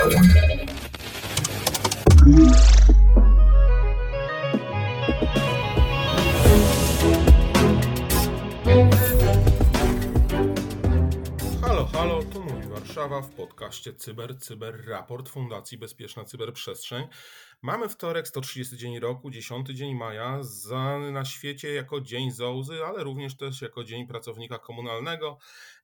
Thank you. W podcaście Cyber, Cyber Raport Fundacji Bezpieczna Cyberprzestrzeń. Mamy wtorek, 130 dzień roku, 10 dzień maja, znany na świecie jako Dzień Zołzy, ale również też jako Dzień Pracownika Komunalnego.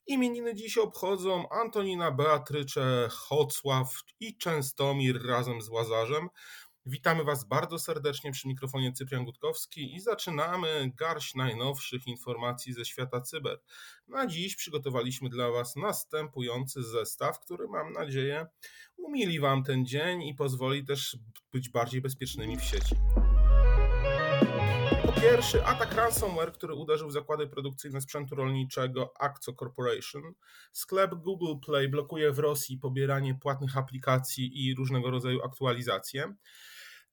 Imieniny dziś obchodzą Antonina Beatrycze, Hocław i Częstomir razem z Łazarzem. Witamy Was bardzo serdecznie przy mikrofonie Cyprian Gutkowski i zaczynamy garść najnowszych informacji ze świata cyber. Na dziś przygotowaliśmy dla Was następujący zestaw, który mam nadzieję umili Wam ten dzień i pozwoli też być bardziej bezpiecznymi w sieci. Pierwszy, atak ransomware, który uderzył w zakłady produkcyjne sprzętu rolniczego Acco Corporation. Sklep Google Play blokuje w Rosji pobieranie płatnych aplikacji i różnego rodzaju aktualizacje.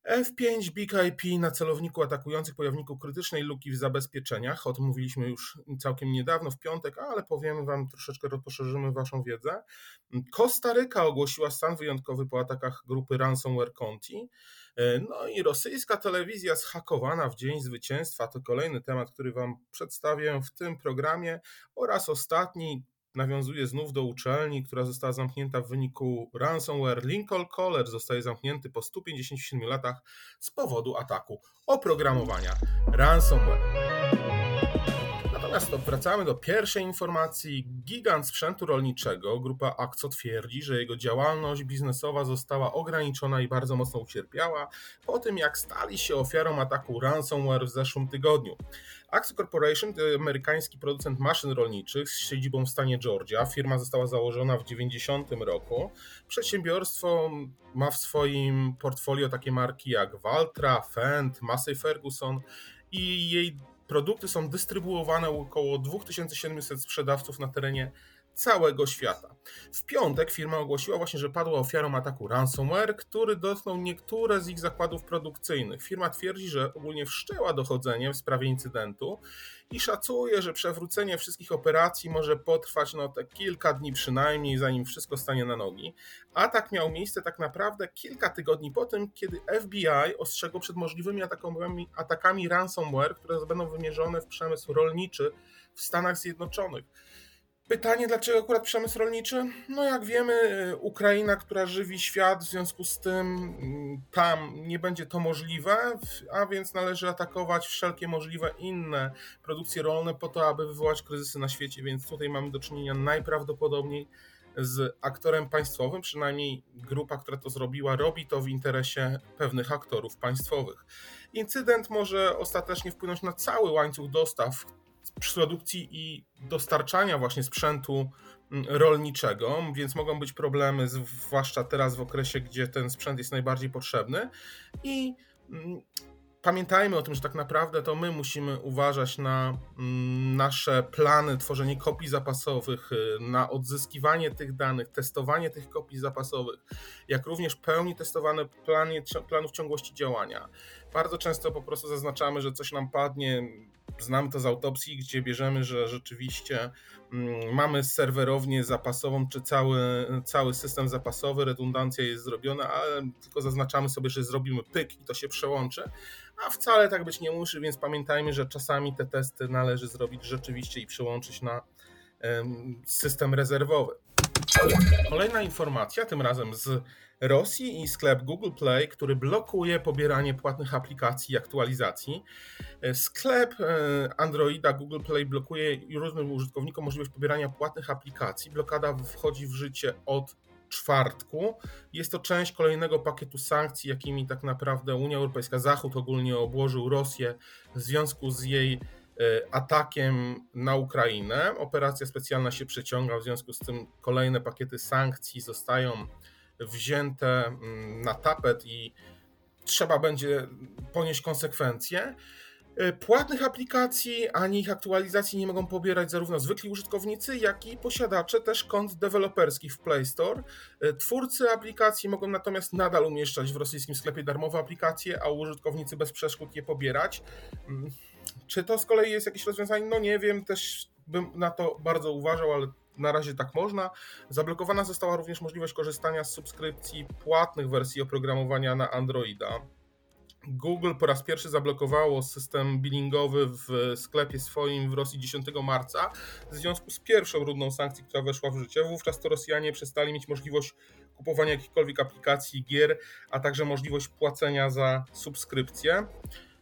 F5 Big IP na celowniku atakujących pojawniku krytycznej luki w zabezpieczeniach. O tym mówiliśmy już całkiem niedawno, w piątek, ale powiemy Wam troszeczkę, poszerzymy Waszą wiedzę. Kostaryka ogłosiła stan wyjątkowy po atakach grupy Ransomware Conti. No i rosyjska telewizja zhakowana w dzień zwycięstwa to kolejny temat, który Wam przedstawię w tym programie oraz ostatni, nawiązuje znów do uczelni, która została zamknięta w wyniku ransomware. Lincoln College zostaje zamknięty po 157 latach z powodu ataku oprogramowania ransomware. Natomiast wracamy do pierwszej informacji. Gigant sprzętu rolniczego, grupa Akco twierdzi, że jego działalność biznesowa została ograniczona i bardzo mocno ucierpiała po tym, jak stali się ofiarą ataku ransomware w zeszłym tygodniu. Axo Corporation to amerykański producent maszyn rolniczych z siedzibą w stanie Georgia. Firma została założona w 90 roku. Przedsiębiorstwo ma w swoim portfolio takie marki jak Valtra, Fendt, Massey Ferguson i jej produkty są dystrybuowane u około 2700 sprzedawców na terenie całego świata. W piątek firma ogłosiła właśnie, że padła ofiarą ataku ransomware, który dotknął niektóre z ich zakładów produkcyjnych. Firma twierdzi, że ogólnie wszczęła dochodzenie w sprawie incydentu i szacuje, że przewrócenie wszystkich operacji może potrwać no te kilka dni przynajmniej, zanim wszystko stanie na nogi. Atak miał miejsce tak naprawdę kilka tygodni po tym, kiedy FBI ostrzegło przed możliwymi atakami, atakami ransomware, które będą wymierzone w przemysł rolniczy w Stanach Zjednoczonych. Pytanie, dlaczego akurat przemysł rolniczy? No jak wiemy, Ukraina, która żywi świat, w związku z tym mm, tam nie będzie to możliwe, a więc należy atakować wszelkie możliwe inne produkcje rolne po to, aby wywołać kryzysy na świecie, więc tutaj mamy do czynienia najprawdopodobniej z aktorem państwowym, przynajmniej grupa, która to zrobiła, robi to w interesie pewnych aktorów państwowych. Incydent może ostatecznie wpłynąć na cały łańcuch dostaw, produkcji i dostarczania właśnie sprzętu mm, rolniczego, więc mogą być problemy, zwłaszcza teraz w okresie, gdzie ten sprzęt jest najbardziej potrzebny. I mm, pamiętajmy o tym, że tak naprawdę to my musimy uważać na mm, nasze plany, tworzenie kopii zapasowych, y, na odzyskiwanie tych danych, testowanie tych kopii zapasowych, jak również pełni testowane plany, planów ciągłości działania. Bardzo często po prostu zaznaczamy, że coś nam padnie, Znamy to z autopsji, gdzie bierzemy, że rzeczywiście mm, mamy serwerownię zapasową, czy cały, cały system zapasowy, redundancja jest zrobiona, ale tylko zaznaczamy sobie, że zrobimy pyk i to się przełączy, a wcale tak być nie musi, więc pamiętajmy, że czasami te testy należy zrobić rzeczywiście i przełączyć na system rezerwowy. Kolejna informacja, tym razem z Rosji i sklep Google Play, który blokuje pobieranie płatnych aplikacji i aktualizacji. Sklep e, Androida Google Play blokuje różnym użytkownikom możliwość pobierania płatnych aplikacji. Blokada wchodzi w życie od czwartku. Jest to część kolejnego pakietu sankcji, jakimi tak naprawdę Unia Europejska, Zachód ogólnie obłożył Rosję w związku z jej e, atakiem na Ukrainę. Operacja specjalna się przeciąga, w związku z tym kolejne pakiety sankcji zostają wzięte mm, na tapet i trzeba będzie ponieść konsekwencje. Y, płatnych aplikacji ani ich aktualizacji nie mogą pobierać zarówno zwykli użytkownicy, jak i posiadacze też kont deweloperskich w Play Store. Y, twórcy aplikacji mogą natomiast nadal umieszczać w rosyjskim sklepie darmowe aplikacje, a użytkownicy bez przeszkód je pobierać. Mm, czy to z kolei jest jakieś rozwiązanie? No nie wiem, też bym na to bardzo uważał, ale na razie tak można. Zablokowana została również możliwość korzystania z subskrypcji płatnych wersji oprogramowania na Androida. Google po raz pierwszy zablokowało system billingowy w sklepie swoim w Rosji 10 marca w związku z pierwszą rundą sankcji, która weszła w życie. Wówczas to Rosjanie przestali mieć możliwość kupowania jakichkolwiek aplikacji, gier, a także możliwość płacenia za subskrypcje.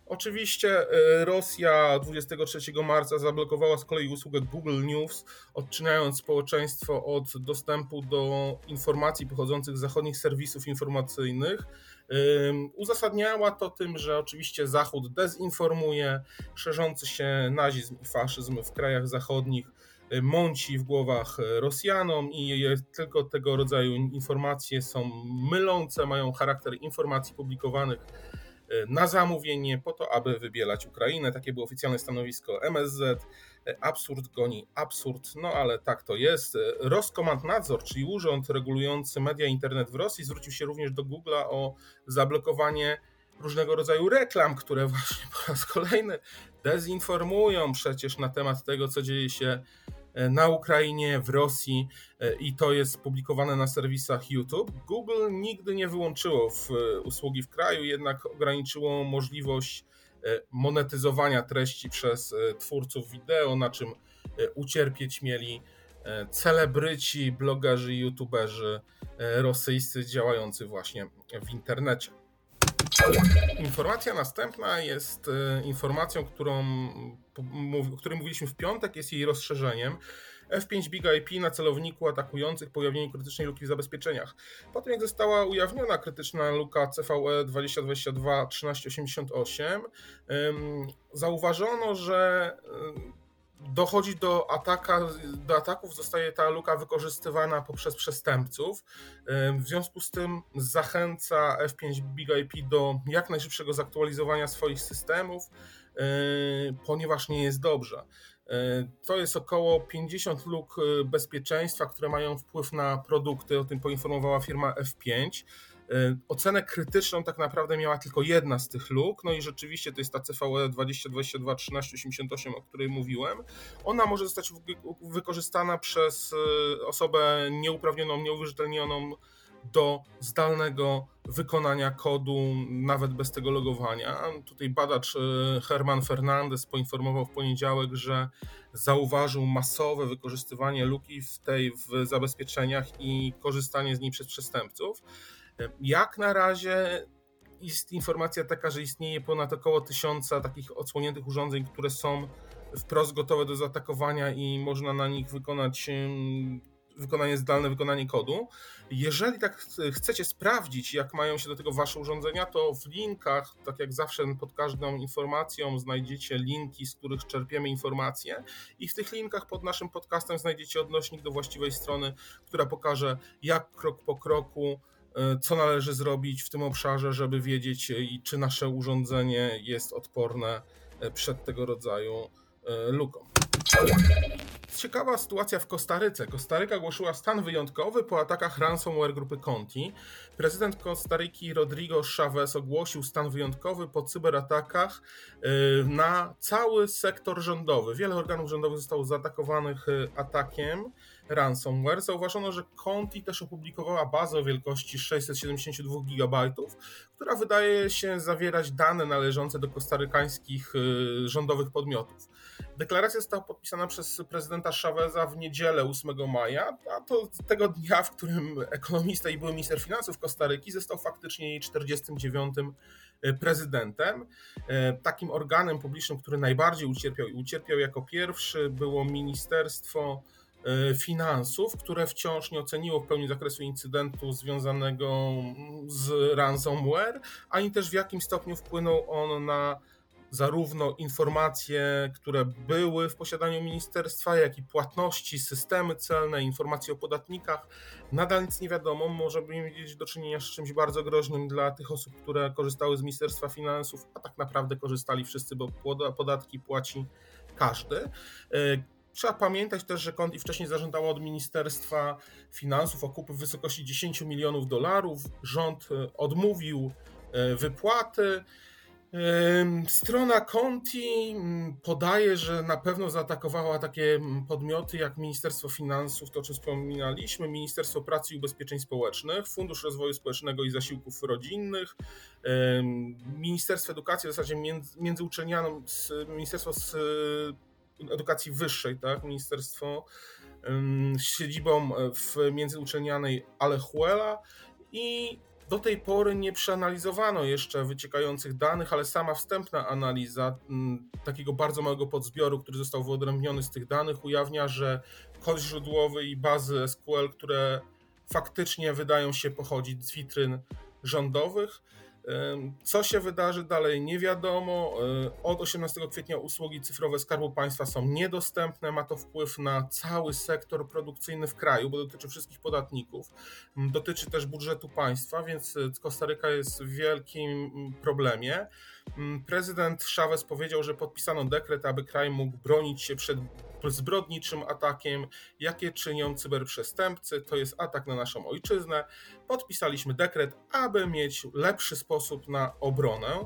Oczywiście e, Rosja 23 marca zablokowała z kolei usługę Google News, odczynając społeczeństwo od dostępu do informacji pochodzących z zachodnich serwisów informacyjnych. Uzasadniała to tym, że oczywiście Zachód dezinformuje, szerzący się nazizm i faszyzm w krajach zachodnich y, mąci w głowach Rosjanom i tylko tego rodzaju informacje są mylące, mają charakter informacji publikowanych y, na zamówienie po to, aby wybielać Ukrainę. Takie było oficjalne stanowisko MSZ. Absurd goni absurd, no ale tak to jest. Roskomandnadzor, czyli urząd regulujący media internet w Rosji, zwrócił się również do Google'a o zablokowanie różnego rodzaju reklam, które właśnie po raz kolejny dezinformują przecież na temat tego, co dzieje się na Ukrainie, w Rosji e, i to jest publikowane na serwisach YouTube. Google nigdy nie wyłączyło w e, usługi w kraju, jednak ograniczyło możliwość E, monetyzowania treści przez e, twórców wideo, na czym e, ucierpieć mieli celebryci, blogerzy, youtuberzy rosyjscy działający właśnie w internecie. Informacja następna jest informacją, którą, o której mówiliśmy w piątek, jest jej rozszerzeniem. F5 Big IP na celowniku atakujących po ujawnieniu krytycznej luki w zabezpieczeniach. Po tym jak została ujawniona krytyczna luka CVE 2022-1388, zauważono, że dochodzi do, ataka, do ataków, zostaje ta luka wykorzystywana poprzez przestępców. W związku z tym zachęca F5 Big IP do jak najszybszego zaktualizowania swoich systemów, ponieważ nie jest dobrze. E, to jest około 50 luk e, bezpieczeństwa, które mają wpływ na produkty, o tym poinformowała firma F5. E, ocenę krytyczną tak naprawdę miała tylko jedna z tych luk, no i rzeczywiście to jest ta CVE 2022 1388, o której mówiłem. Ona może zostać wykorzystana przez osobę nieuprawnioną, nieuwierzytelnioną do zdalnego wykonania kodu nawet bez tego logowania. Tutaj badacz e, Herman Fernandez poinformował w poniedziałek, że zauważył masowe wykorzystywanie luki w tej w zabezpieczeniach i korzystanie z niej przez przestępców. E, jak na razie jest informacja taka, że istnieje ponad około tysiąca takich odsłoniętych urządzeń, które są wprost gotowe do zaatakowania i można na nich wykonać wykonanie zdalne, wykonanie kodu. Jeżeli tak chcecie sprawdzić, jak mają się do tego wasze urządzenia, to w linkach, tak jak zawsze pod każdą informacją znajdziecie linki, z których czerpiemy informacje i w tych linkach pod naszym podcastem znajdziecie odnośnik do właściwej strony, która pokaże jak krok po kroku co należy zrobić w tym obszarze, żeby wiedzieć, czy nasze urządzenie jest odporne e, przed tego rodzaju e, luką. Ciekawa sytuacja w Kostaryce. Kostaryka ogłosiła stan wyjątkowy po atakach ransomware grupy Conti. Prezydent Kostaryki Rodrigo Chavez ogłosił stan wyjątkowy po cyberatakach na cały sektor rządowy. Wiele organów rządowych zostało zaatakowanych atakiem ransomware. Zauważono, że Conti też opublikowała bazę o wielkości 672 GB, która wydaje się zawierać dane należące do kostarykańskich y, rządowych podmiotów. Deklaracja została podpisana przez prezydenta Chaveza w niedzielę 8 maja, a to tego dnia, w którym ekonomista i były minister finansów Kostaryki został faktycznie jej 49 y, prezydentem. Y, takim organem publicznym, który najbardziej ucierpiał i ucierpiał jako pierwszy było Ministerstwo finansów, które wciąż nie oceniło w pełni zakresu incydentu związanego z ransomware, ani też w jakim stopniu wpłynął on na zarówno informacje, które były w posiadaniu ministerstwa, jak i płatności, systemy celne, informacje o podatnikach. Nadal nic nie wiadomo, możemy mieć do czynienia z czymś bardzo groźnym dla tych osób, które korzystały z Ministerstwa Finansów, a tak naprawdę korzystali wszyscy, bo podatki płaci każdy. Trzeba pamiętać też, że Conti wcześniej zażądało od Ministerstwa Finansów okupu w wysokości 10 milionów dolarów. Rząd e, odmówił e, wypłaty. Strona Conti mm, podaje, że na pewno zaatakowała takie mm, podmioty jak Ministerstwo Finansów, to o czym wspominaliśmy, Ministerstwo Pracy i Ubezpieczeń Społecznych, Fundusz Rozwoju Społecznego i Zasiłków Rodzinnych, Ministerstwo Edukacji, w zasadzie między, między uczelnianą, Ministerstwo Edukacji Wyższej, tak, Ministerstwo z siedzibą w międzyuczelnianej Alejuela i do tej pory nie przeanalizowano jeszcze wyciekających danych, ale sama wstępna analiza takiego bardzo małego podzbioru, który został wyodrębniony z tych danych, ujawnia, że kod źródłowy i bazy SQL, które faktycznie wydają się pochodzić z witryn rządowych, co się wydarzy dalej, nie wiadomo. Od 18 kwietnia usługi cyfrowe Skarbu Państwa są niedostępne. Ma to wpływ na cały sektor produkcyjny w kraju, bo dotyczy wszystkich podatników. Dotyczy też budżetu państwa, więc Kostaryka jest w wielkim problemie. Prezydent Chavez powiedział, że podpisano dekret, aby kraj mógł bronić się przed zbrodniczym atakiem, jakie czynią cyberprzestępcy. To jest atak na naszą ojczyznę. Podpisaliśmy dekret, aby mieć lepszy sposób na obronę.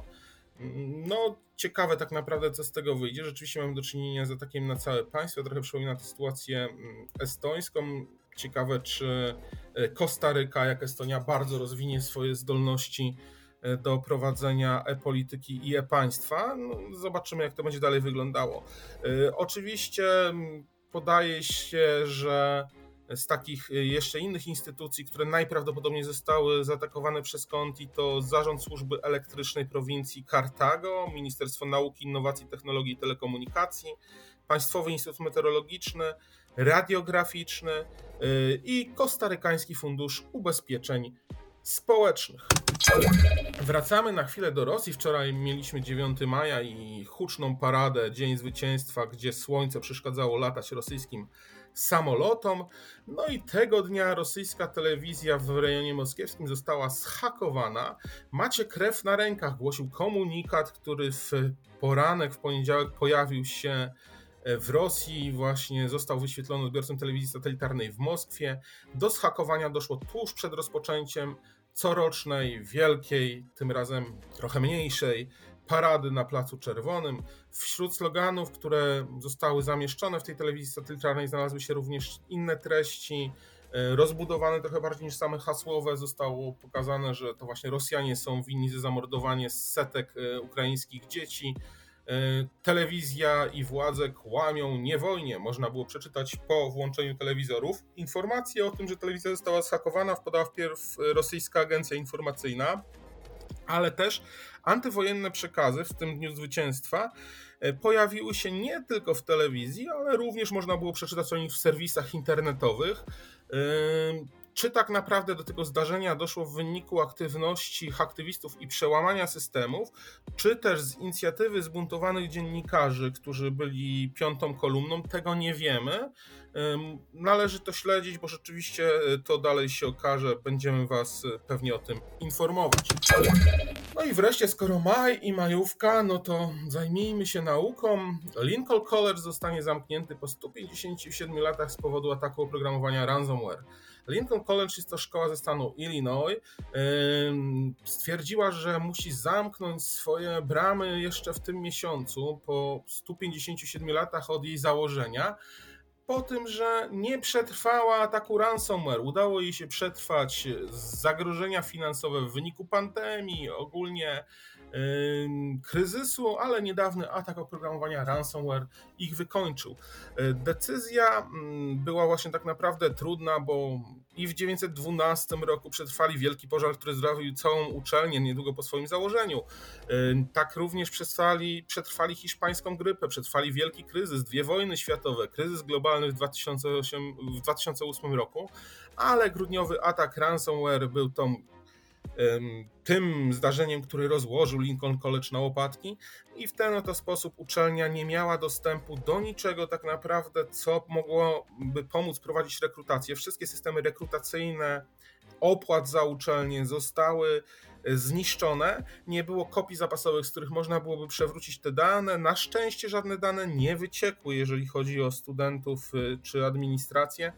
No, ciekawe tak naprawdę, co z tego wyjdzie. Rzeczywiście mamy do czynienia z atakiem na całe państwo. Trochę przypomina to sytuację mm, estońską. Ciekawe, czy e, Kostaryka, jak Estonia, bardzo rozwinie swoje zdolności do prowadzenia e-polityki i e-państwa. No, zobaczymy, jak to będzie dalej wyglądało. E, oczywiście podaje się, że z takich e, jeszcze innych instytucji, które najprawdopodobniej zostały zaatakowane przez Conti, to Zarząd Służby Elektrycznej Prowincji Cartago, Ministerstwo Nauki, Innowacji, Technologii i Telekomunikacji, Państwowy Instytut Meteorologiczny, Radiograficzny i Kostarykański Fundusz Ubezpieczeń Społecznych. Wracamy na chwilę do Rosji. Wczoraj mieliśmy 9 maja i huczną paradę Dzień Zwycięstwa, gdzie słońce przeszkadzało latać rosyjskim samolotom. No i tego dnia rosyjska telewizja w rejonie moskiewskim została zhakowana. Macie krew na rękach, głosił komunikat, który w poranek w poniedziałek pojawił się w Rosji, właśnie został wyświetlony odbiorcą telewizji satelitarnej w Moskwie. Do zhakowania doszło tuż przed rozpoczęciem corocznej, wielkiej, tym razem trochę mniejszej parady na Placu Czerwonym. Wśród sloganów, które zostały zamieszczone w tej telewizji satelitarnej, znalazły się również inne treści. E, rozbudowane trochę bardziej niż same hasłowe, zostało pokazane, że to właśnie Rosjanie są winni za zamordowanie setek e, ukraińskich dzieci. E, telewizja i władze kłamią niewolnie. Można było przeczytać po włączeniu telewizorów. Informacje o tym, że telewizja została zhakowana, wpadała wpierw rosyjska agencja informacyjna, ale też antywojenne przekazy w tym dniu zwycięstwa e, pojawiły się nie tylko w telewizji, ale również można było przeczytać o nich w serwisach internetowych. Czy tak naprawdę do tego zdarzenia doszło w wyniku aktywności aktywistów i przełamania systemów, czy też z inicjatywy zbuntowanych dziennikarzy, którzy byli piątą kolumną, tego nie wiemy. Należy to śledzić, bo rzeczywiście e, to dalej się okaże. Będziemy Was e, pewnie o tym informować. No i wreszcie, skoro maj i majówka, no to zajmijmy się nauką. Lincoln College zostanie zamknięty po 157 latach z powodu ataku oprogramowania ransomware. Lincoln College jest to szkoła ze stanu Illinois. Stwierdziła, że musi zamknąć swoje bramy jeszcze w tym miesiącu, po 157 latach od jej założenia po tym, że nie przetrwała ataku ransomware. Udało jej się przetrwać zagrożenia finansowe w wyniku pandemii, ogólnie kryzysu, ale niedawny atak oprogramowania ransomware ich wykończył. Decyzja była właśnie tak naprawdę trudna, bo i w 912 roku przetrwali wielki pożar, który zdrawił całą uczelnię niedługo po swoim założeniu. Tak również przetrwali, przetrwali hiszpańską grypę, przetrwali wielki kryzys, dwie wojny światowe, kryzys globalny w, 2008, w 2008 roku, ale grudniowy atak ransomware był tą tym zdarzeniem, który rozłożył Lincoln College na łopatki i w ten oto sposób uczelnia nie miała dostępu do niczego tak naprawdę, co mogłoby pomóc prowadzić rekrutację. Wszystkie systemy rekrutacyjne opłat za uczelnię zostały zniszczone. Nie było kopii zapasowych, z których można byłoby przewrócić te dane. Na szczęście żadne dane nie wyciekły, jeżeli chodzi o studentów e, czy administrację.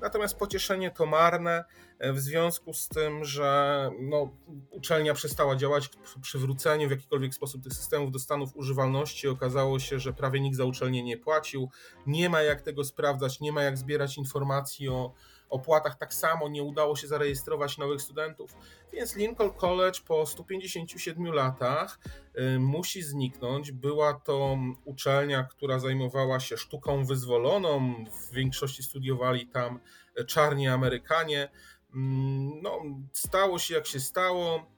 Natomiast pocieszenie to marne. w związku z tym, że no, uczelnia przestała działać, przywrócenie w jakikolwiek sposób tych systemów do stanów używalności okazało się, że prawie nikt za uczelnię nie płacił, nie ma jak tego sprawdzać, nie ma jak zbierać informacji o opłatach tak samo nie udało się zarejestrować nowych studentów, więc Lincoln College po 157 latach y, musi zniknąć. Była to uczelnia, która zajmowała się sztuką wyzwoloną, w większości studiowali tam czarni Amerykanie. Mm, no, stało się jak się stało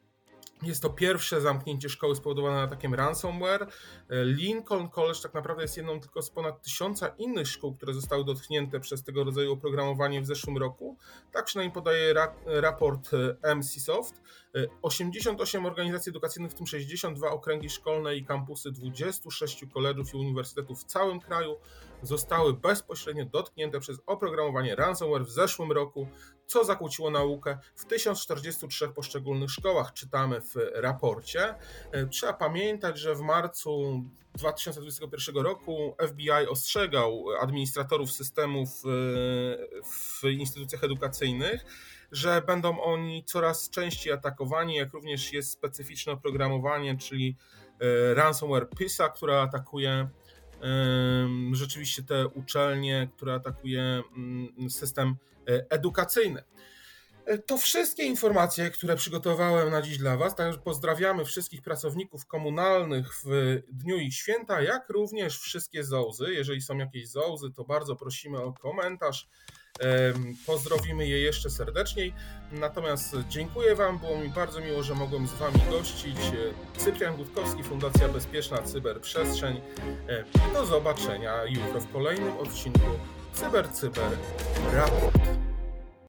jest to pierwsze zamknięcie szkoły spowodowane atakiem ransomware. Lincoln College tak naprawdę jest jedną tylko z ponad tysiąca innych szkół, które zostały dotknięte przez tego rodzaju oprogramowanie w zeszłym roku. Tak przynajmniej podaje ra raport e, MCSoft. 88 organizacji edukacyjnych, w tym 62 okręgi szkolne i kampusy 26 kolegów i uniwersytetów w całym kraju zostały bezpośrednio dotknięte przez oprogramowanie ransomware w zeszłym roku, co zakłóciło naukę w 1043 poszczególnych szkołach, czytamy w raporcie. E, trzeba pamiętać, że w marcu 2021 roku FBI ostrzegał administratorów systemów e, w instytucjach edukacyjnych, że będą oni coraz częściej atakowani, jak również jest specyficzne oprogramowanie, czyli e, ransomware PISA, które atakuje rzeczywiście te uczelnie, które atakuje mm, system e, edukacyjny. E, to wszystkie informacje, które przygotowałem na dziś dla Was. Także pozdrawiamy wszystkich pracowników komunalnych w dniu ich święta, jak również wszystkie zołzy. Jeżeli są jakieś zołzy, to bardzo prosimy o komentarz. Pozdrowimy je jeszcze serdeczniej. Natomiast dziękuję Wam, było mi bardzo miło, że mogłem z Wami gościć. Cyprian Gutkowski, Fundacja Bezpieczna Cyberprzestrzeń. Do zobaczenia jutro w kolejnym odcinku Cyber Cyber Raport.